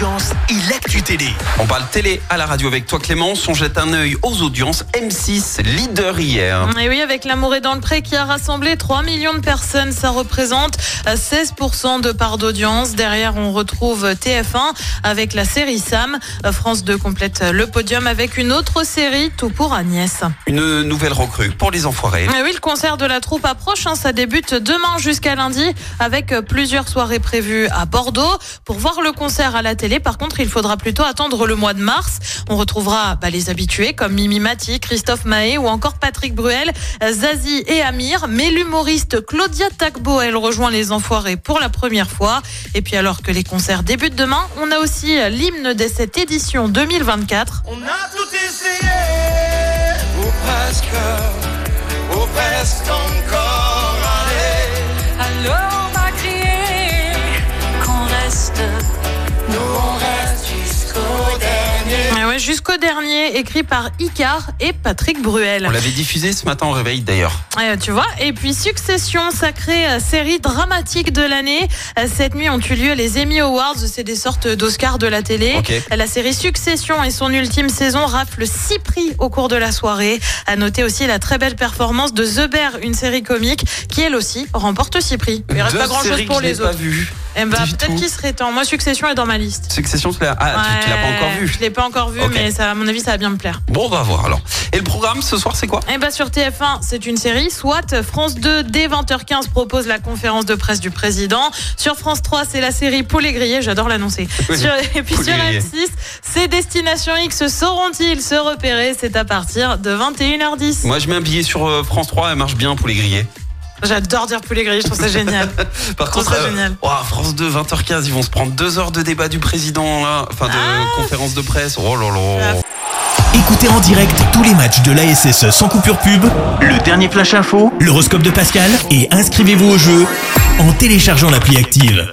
audiences et l'actu télé. On parle télé à la radio avec toi Clémence. On jette un œil aux audiences. M6, leader hier. Et oui, avec L'amour est dans le pré qui a rassemblé 3 millions de personnes, ça représente 16% de part d'audience. Derrière, on retrouve TF1 avec la série Sam. France 2 complète le podium avec une autre série, Tout pour Agnès. Une nouvelle recrue pour les enfoirés. Et oui, le concert de la troupe approche. hein. Ça débute demain jusqu'à lundi avec plusieurs soirées prévues à Bordeaux. Pour voir le concert à la télé, par contre, il faudra plutôt attendre le mois de mars. On retrouvera bah, les habitués comme Mimi Mati, Christophe Mahé ou encore Patrick Bruel, Zazie et Amir. Mais l'humoriste Claudia Tagbo, elle rejoint les enfoirés pour la première fois. Et puis alors que les concerts débutent demain, on a aussi l'hymne de cette édition 2024. On a tout essayé, ou presque, ou presque Jusqu'au dernier, écrit par Icar et Patrick Bruel. On l'avait diffusé ce matin au réveil d'ailleurs. Ouais, tu vois. Et puis Succession, sacrée euh, série dramatique de l'année. Euh, Cette nuit ont eu lieu les Emmy Awards. C'est des sortes d'Oscars de la télé. La série Succession et son ultime saison rafle six prix au cours de la soirée. À noter aussi la très belle performance de The Bear, une série comique qui elle aussi remporte six prix. Il reste Deux pas grand chose pour les pas autres. Eh ben, peut-être qu'il serait temps. Moi, Succession est dans ma liste. Succession, tu l'as ah, tu- tu l'as pas encore vu. Je l'ai pas encore vu, mais ça, à mon avis, ça va bien me plaire. Bon, on va voir alors. Et le programme ce soir, c'est quoi? Eh ben sur TF1, c'est une série. Soit France 2, dès 20h15, propose la conférence de presse du président. Sur France 3, c'est la série Poulet grillé. J'adore l'annoncer. Oui, Sur- Et puis Poulet sur grillé. M6, c'est Destination X. Sauront-ils se repérer? C'est à partir de 21h10. Moi, je mets un billet sur euh, France 3, elle marche bien pour les griller. J'adore dire Poulet grillé. Je trouve ça génial. Par Je trouve contre, ça euh, génial. oh, France 2, 20h15, ils vont se prendre deux heures de débat du président, là, enfin de Ah. conférence de presse. Oh là là. Écoutez en direct tous les matchs de l'ASSE sans coupure pub, le dernier flash info, l'horoscope de Pascal et inscrivez-vous au jeu en téléchargeant l'appli active.